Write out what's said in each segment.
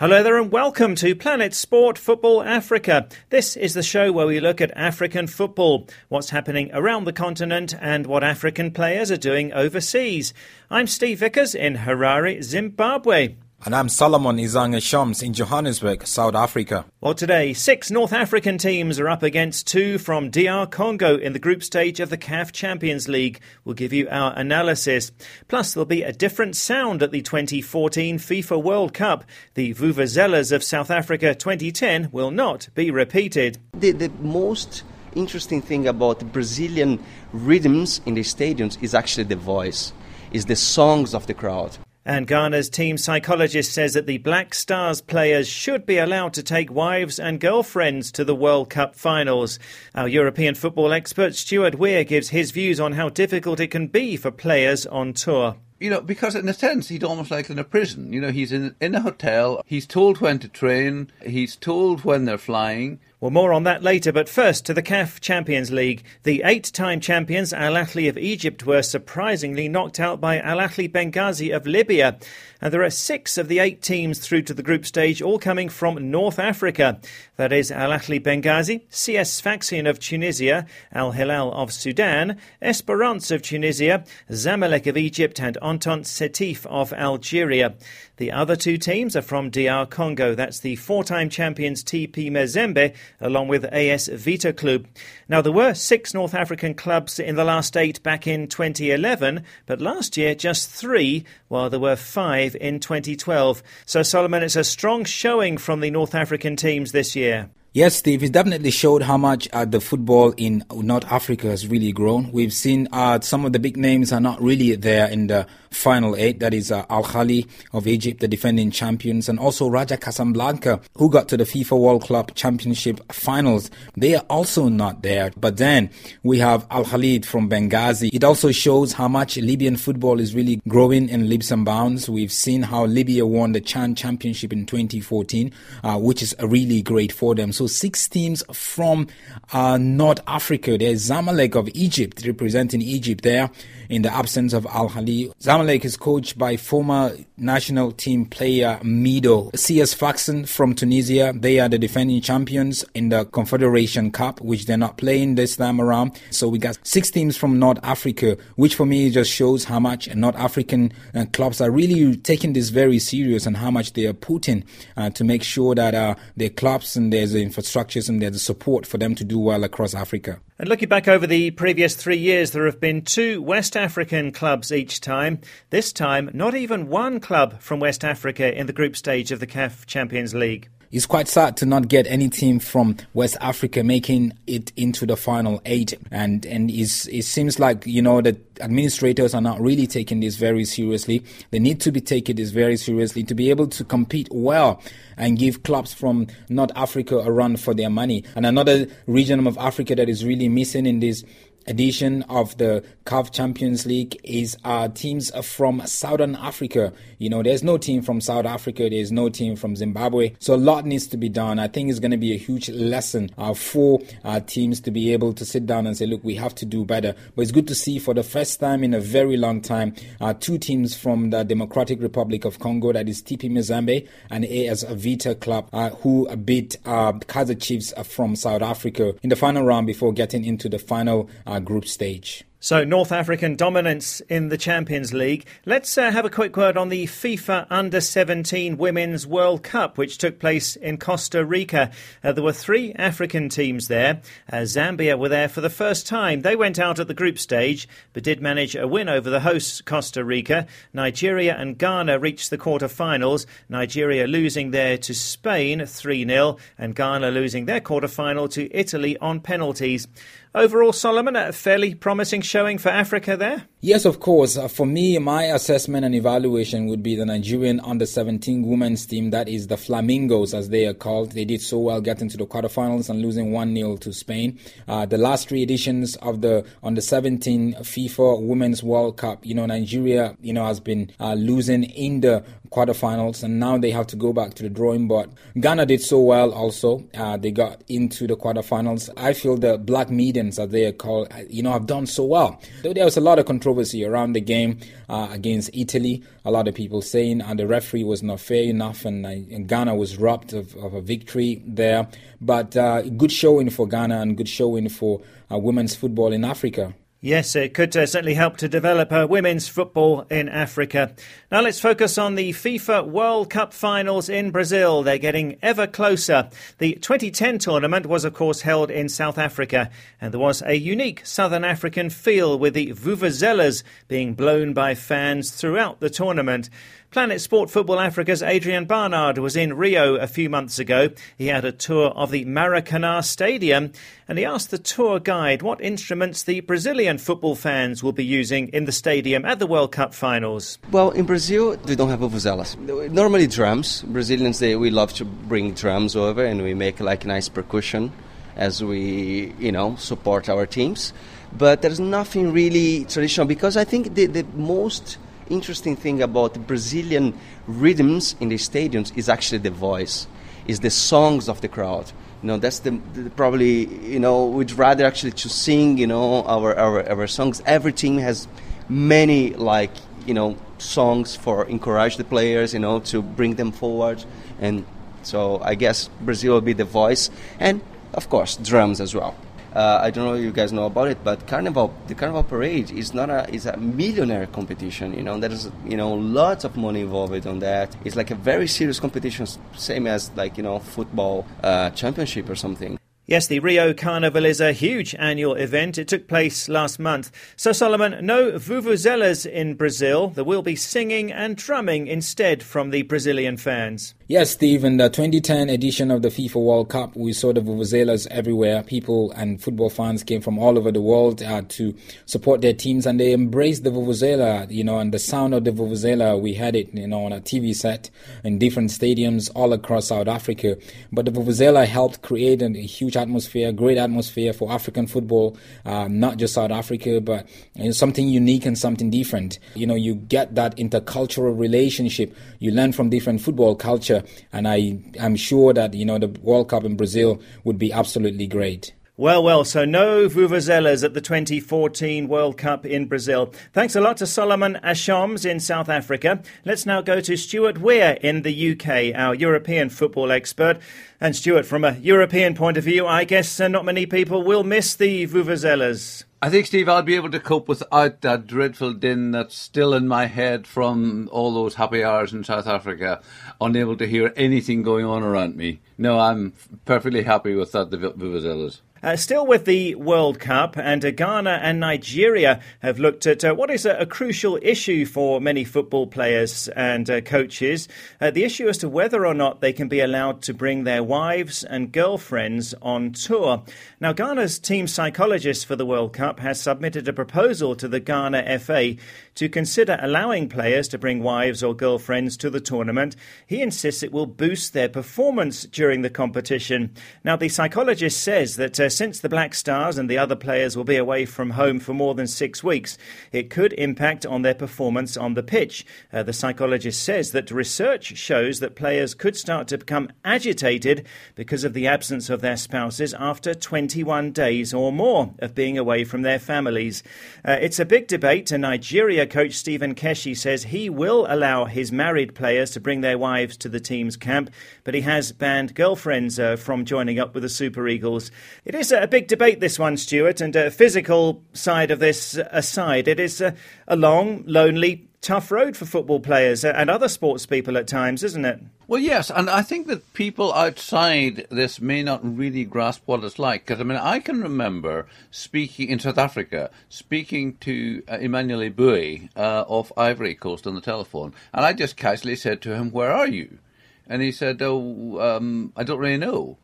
Hello there and welcome to Planet Sport Football Africa. This is the show where we look at African football, what's happening around the continent and what African players are doing overseas. I'm Steve Vickers in Harare, Zimbabwe. And I'm Solomon Izang Ashong in Johannesburg, South Africa. Well, today, six North African teams are up against two from DR Congo in the group stage of the CAF Champions League. We'll give you our analysis. Plus, there'll be a different sound at the 2014 FIFA World Cup. The Vuvuzelas of South Africa 2010 will not be repeated. The, the most interesting thing about Brazilian rhythms in the stadiums is actually the voice, is the songs of the crowd. And Ghana's team psychologist says that the Black Stars players should be allowed to take wives and girlfriends to the World Cup finals. Our European football expert Stuart Weir gives his views on how difficult it can be for players on tour you know, because in a sense he's almost like in a prison. You know, he's in in a hotel. He's told when to train. He's told when they're flying. Well, more on that later, but first to the CAF Champions League. The eight time champions Al Ahly of Egypt were surprisingly knocked out by Al Ahly Benghazi of Libya. And there are six of the eight teams through to the group stage, all coming from North Africa. That is Al Ahly Benghazi, CS Sfaxien of Tunisia, Al Hilal of Sudan, Esperance of Tunisia, Zamalek of Egypt, and Entente Setif of Algeria. The other two teams are from DR Congo. That's the four time champions TP Mazembe, along with AS Vita Club. Now, there were six North African clubs in the last eight back in 2011, but last year just three, while there were five in 2012. So, Solomon, it's a strong showing from the North African teams this year. Yes, Steve, it definitely showed how much uh, the football in North Africa has really grown. We've seen uh, some of the big names are not really there in the final eight. That is uh, Al Ahly of Egypt, the defending champions, and also Raja Casablanca, who got to the FIFA World Club Championship finals. They are also not there. But then we have Al Ahly from Benghazi. It also shows how much Libyan football is really growing in leaps and bounds. We've seen how Libya won the Chan Championship in 2014, uh, which is really great for them. So six teams from uh, North Africa. There's Zamalek of Egypt representing Egypt there in the absence of Al Ahly. Zamalek is coached by former national team player Mido. CS Sfaxien from Tunisia, they are the defending champions in the Confederation Cup, which they're not playing this time around. So we got six teams from North Africa, which for me just shows how much North African uh, clubs are really taking this very serious and how much they are putting uh, to make sure that uh, their clubs and there's the infrastructures and there's the support for them to do well across Africa. And looking back over the previous three years, there have been two West African clubs each time. This time, not even one club from West Africa in the group stage of the CAF Champions League. It's quite sad to not get any team from West Africa making it into the final eight, and and it seems like you know the administrators are not really taking this very seriously. They need to be taking this very seriously to be able to compete well and give clubs from North Africa a run for their money. And another region of Africa that is really missing in this edition of the CAF Champions League is uh, teams from Southern Africa. You know, there's no team from South Africa, there's no team from Zimbabwe. So a lot needs to be done. I think it's going to be a huge lesson uh, for uh, teams to be able to sit down and say, look, we have to do better. But it's good to see for the first time in a very long time, uh, two teams from the Democratic Republic of Congo, that is TP Mazembe and AS Vita Club, uh, who beat uh, Kaizer Chiefs from South Africa in the final round before getting into the final group stage. So, North African dominance in the Champions League. Let's uh, have a quick word on the FIFA Under 17 Women's World Cup, which took place in Costa Rica. Uh, there were three African teams there. Uh, Zambia were there for the first time. They went out at the group stage, but did manage a win over the hosts, Costa Rica. Nigeria and Ghana reached the quarter-finals. Nigeria losing there to Spain 3 0, and Ghana losing their quarter-final to Italy on penalties. Overall, Solomon, a fairly promising showing for Africa there? Yes, of course. Uh, for me, my assessment and evaluation would be the Nigerian under 17 women's team, that is the Flamingos as they are called. They did so well getting to the quarterfinals and losing 1 0 to Spain. Uh, the last three editions of the under 17 FIFA Women's World Cup, you know, Nigeria, you know, has been uh, losing in the quarterfinals and now they have to go back to the drawing board. Ghana did so well also. Uh, they got into the quarterfinals. I feel the Black Maidens, as they are called, uh, you know, have done so well. There was a lot of control controversy around the game uh, against Italy. A lot of people saying uh, the referee was not fair enough, and, uh, and Ghana was robbed of, of, a victory there. But uh, good showing for Ghana and good showing for uh, women's football in Africa. Yes, it could uh, certainly help to develop uh, women's football in Africa. Now let's focus on the FIFA World Cup finals in Brazil. They're getting ever closer. The 2010 tournament was, of course, held in South Africa, and there was a unique Southern African feel with the vuvuzelas being blown by fans throughout the tournament. Planet Sport Football Africa's Adrian Barnard was in Rio a few months ago. He had a tour of the Maracanã Stadium and he asked the tour guide what instruments the Brazilian football fans will be using in the stadium at the World Cup finals. Well, in Brazil, we don't have vuvuzelas. Normally drums. Brazilians, they, we love to bring drums over and we make like nice percussion as we, you know, support our teams. But there's nothing really traditional because I think the, the most interesting thing about Brazilian rhythms in the stadiums is actually the voice, is the songs of the crowd. You know, that's the, the, probably you know we'd rather actually to sing you know our, our our songs. Every team has many like you know songs for encourage the players you know to bring them forward, and so I guess Brazil will be the voice, and of course drums as well. Uh, I don't know if you guys know about it, but Carnival, the Carnival Parade is not a is a millionaire competition. You know, there's you know lots of money involved on that. It's like a very serious competition, same as like you know football uh, championship or something. Yes, the Rio Carnival is a huge annual event. It took place last month. So, Solomon, no vuvuzelas in Brazil. There will be singing and drumming instead from the Brazilian fans. Yes, Steve, in the 2010 edition of the FIFA World Cup, we saw the vuvuzelas everywhere. People and football fans came from all over the world uh, to support their teams, and they embraced the vuvuzela, you know, and the sound of the vuvuzela, we had it, you know, on a TV set in different stadiums all across South Africa. But the vuvuzela helped create a huge atmosphere, great atmosphere for African football, uh, not just South Africa, but you know, something unique and something different. You know, you get that intercultural relationship. You learn from different football culture and I am sure that you know the World Cup in Brazil would be absolutely great. Well, well, so no vuvuzelas at the 2014 World Cup in Brazil. Thanks a lot to Solomon Ashong in South Africa. Let's now go to Stuart Weir in the UK, our European football expert. And Stuart, from a European point of view, I guess uh, not many people will miss the vuvuzelas. I think, Steve, I'll be able to cope without that dreadful din that's still in my head from all those happy hours in South Africa, unable to hear anything going on around me. No, I'm perfectly happy without the vuvuzelas. Uh, still with the World Cup, and uh, Ghana and Nigeria have looked at uh, what is a, a, crucial issue for many football players and uh, coaches uh, the issue as to whether or not they can be allowed to bring their wives and girlfriends on tour. Now, Ghana's team psychologist for the World Cup has submitted a proposal to the Ghana FA to consider allowing players to bring wives or girlfriends to the tournament. He insists it will boost their performance during the competition. Now, the psychologist says that since the Black Stars and the other players will be away from home for more than six weeks, it could impact on their performance on the pitch. Uh, the psychologist says that research shows that players could start to become agitated because of the absence of their spouses after 21 days or more of being away from their families. Uh, it's a big debate, and Nigeria coach Stephen Keshi says he will allow his married players to bring their wives to the team's camp, but he has banned girlfriends uh, from joining up with the Super Eagles. It is a big debate, this one, Stuart, and a physical side of this aside, it is a, a long, lonely, tough road for football players and other sports people at times, isn't it? Well, yes, and I think that people outside this may not really grasp what it's like. Because, I mean, I can remember speaking in South Africa, speaking to uh, Emmanuel Eboué uh, of Ivory Coast on the telephone, and I just casually said to him, Where are you? And he said, Oh, um, I don't really know.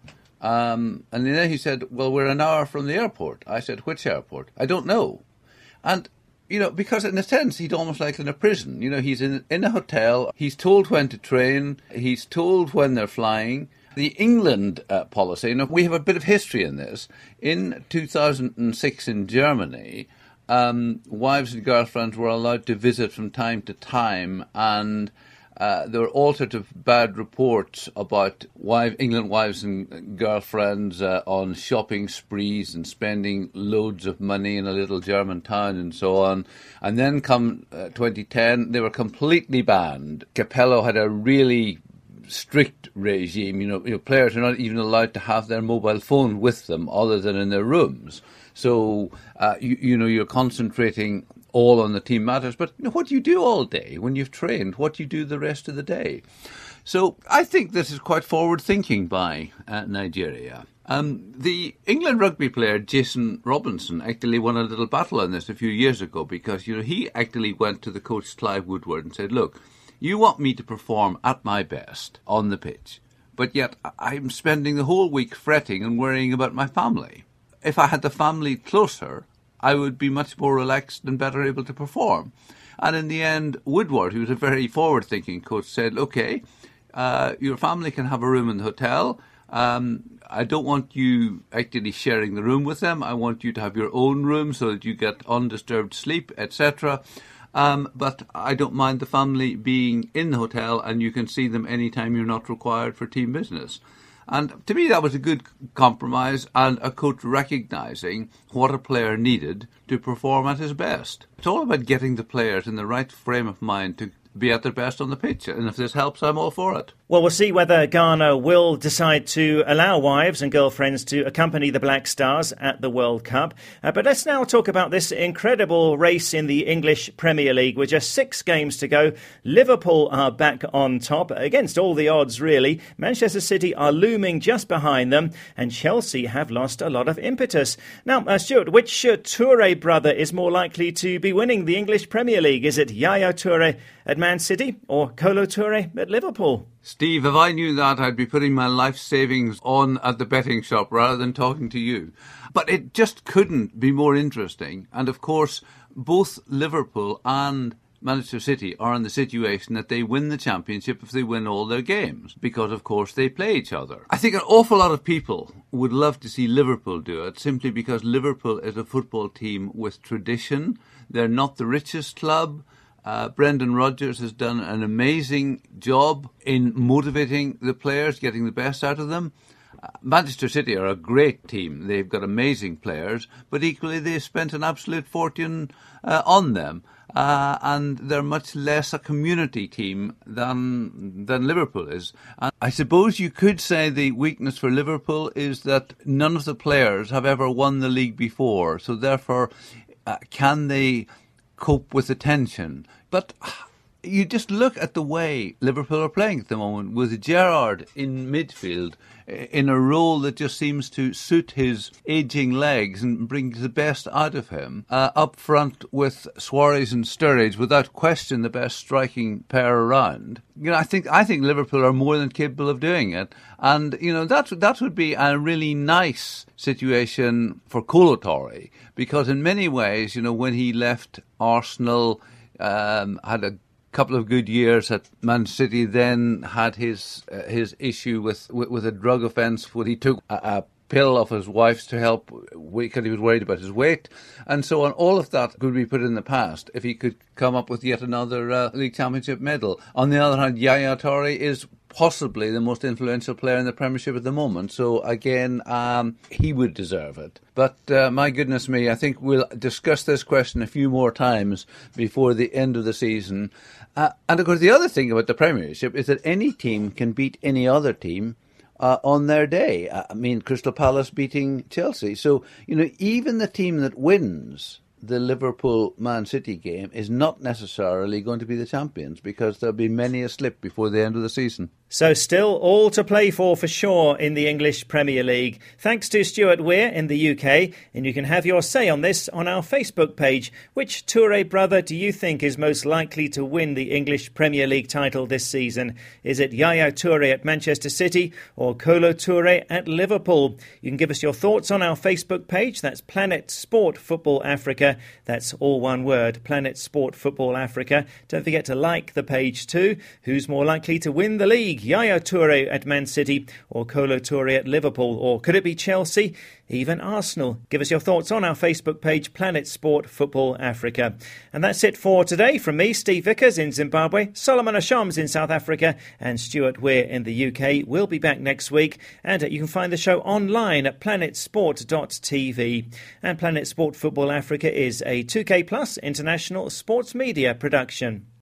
Um, and then he said, Well, we're an hour from the airport. I said, Which airport? I don't know. And, you know, because in a sense, he's almost like in a prison. You know, he's in, in a hotel, he's told when to train, he's told when they're flying. The England uh, policy, you know, we have a bit of history in this. In 2006 in Germany, um, wives and girlfriends were allowed to visit from time to time and uh, there were all sorts of bad reports about wife, England wives and girlfriends uh, on shopping sprees and spending loads of money in a little German town and so on. And then come uh, 2010, they were completely banned. Capello had a really strict regime. You know, you know, players are not even allowed to have their mobile phone with them other than in their rooms. So, uh, you, you know, you're concentrating all on the team matters. But you know, what do you do all day when you've trained? What do you do the rest of the day? So I think this is quite forward thinking by uh, Nigeria. Um, the England rugby player Jason Robinson actually won a little battle on this a few years ago because you know he actually went to the coach Clive Woodward and said, "Look, you want me to perform at my best on the pitch, but yet I'm spending the whole week fretting and worrying about my family. If I had the family closer, I would be much more relaxed and better able to perform. And in the end, Woodward, who was a very forward thinking coach, said, okay, uh, your family can have a room in the hotel. Um, I don't want you actually sharing the room with them. I want you to have your own room so that you get undisturbed sleep, etc. Um, but I don't mind the family being in the hotel and you can see them anytime you're not required for team business. And to me, that was a good compromise and a coach recognising what a player needed to perform at his best. It's all about getting the players in the right frame of mind to be at their best on the pitch. And if this helps, I'm all for it. Well, we'll see whether Ghana will decide to allow wives and girlfriends to accompany the Black Stars at the World Cup. Uh, but let's now talk about this incredible race in the English Premier League. With just six games to go, Liverpool are back on top against all the odds, really. Manchester City are looming just behind them, and Chelsea have lost a lot of impetus. Now, uh, Stuart, which uh, Toure brother is more likely to be winning the English Premier League? Is it Yaya Toure at Man City or Kolo Toure at Liverpool? Steve, if I knew that, I'd be putting my life savings on at the betting shop rather than talking to you. But it just couldn't be more interesting. And of course, both Liverpool and Manchester City are in the situation that they win the championship if they win all their games, because of course they play each other. I think an awful lot of people would love to see Liverpool do it simply because Liverpool is a football team with tradition. They're not the richest club. Uh, Brendan Rodgers has done an amazing job in motivating the players, getting the best out of them. Uh, Manchester City are a great team. They've got amazing players, but equally they've spent an absolute fortune uh, on them. Uh, and they're much less a community team than than Liverpool is. And I suppose you could say the weakness for Liverpool is that none of the players have ever won the league before, so therefore, uh, can they cope with the tension. But you just look at the way Liverpool are playing at the moment with Gerrard in midfield in a role that just seems to suit his aging legs and brings the best out of him. Uh, up front with Suarez and Sturridge, without question, the best striking pair around. You know, I think I think Liverpool are more than capable of doing it, and you know that that would be a really nice situation for Kolo because in many ways, you know, when he left Arsenal, um, had a couple of good years at Man City, then had his uh, his issue with, with, with a drug offence when he took a, a pill of his wife's to help because he was worried about his weight and so on. All of that could be put in the past if he could come up with yet another uh, league championship medal. On the other hand, Yaya Toure is possibly the most influential player in the Premiership at the moment. So again, um, he would deserve it. But uh, my goodness me, I think we'll discuss this question a few more times before the end of the season. Uh, and of course, the other thing about the Premiership is that any team can beat any other team. Uh, on their day. Uh, I mean, Crystal Palace beating Chelsea. So, you know, even the team that wins the Liverpool Man City game is not necessarily going to be the champions because there'll be many a slip before the end of the season. So, still all to play for for sure in the English Premier League. Thanks to Stuart Weir in the UK, and you can have your say on this on our Facebook page. Which Toure brother do you think is most likely to win the English Premier League title this season? Is it Yaya Toure at Manchester City or Kolo Toure at Liverpool? You can give us your thoughts on our Facebook page. That's Planet Sport Football Africa. That's all one word, Planet Sport Football Africa. Don't forget to like the page too. Who's more likely to win the league? Yaya Toure at Man City or Kolo Toure at Liverpool? Or could it be Chelsea? Even Arsenal? Give us your thoughts on our Facebook page, Planet Sport Football Africa. And that's it for today from me, Steve Vickers in Zimbabwe, Solomon Ashong in South Africa, and Stuart Weir in the UK. We'll be back next week, and you can find the show online at planetsport.tv. And Planet Sport Football Africa is a 2K Plus international sports media production.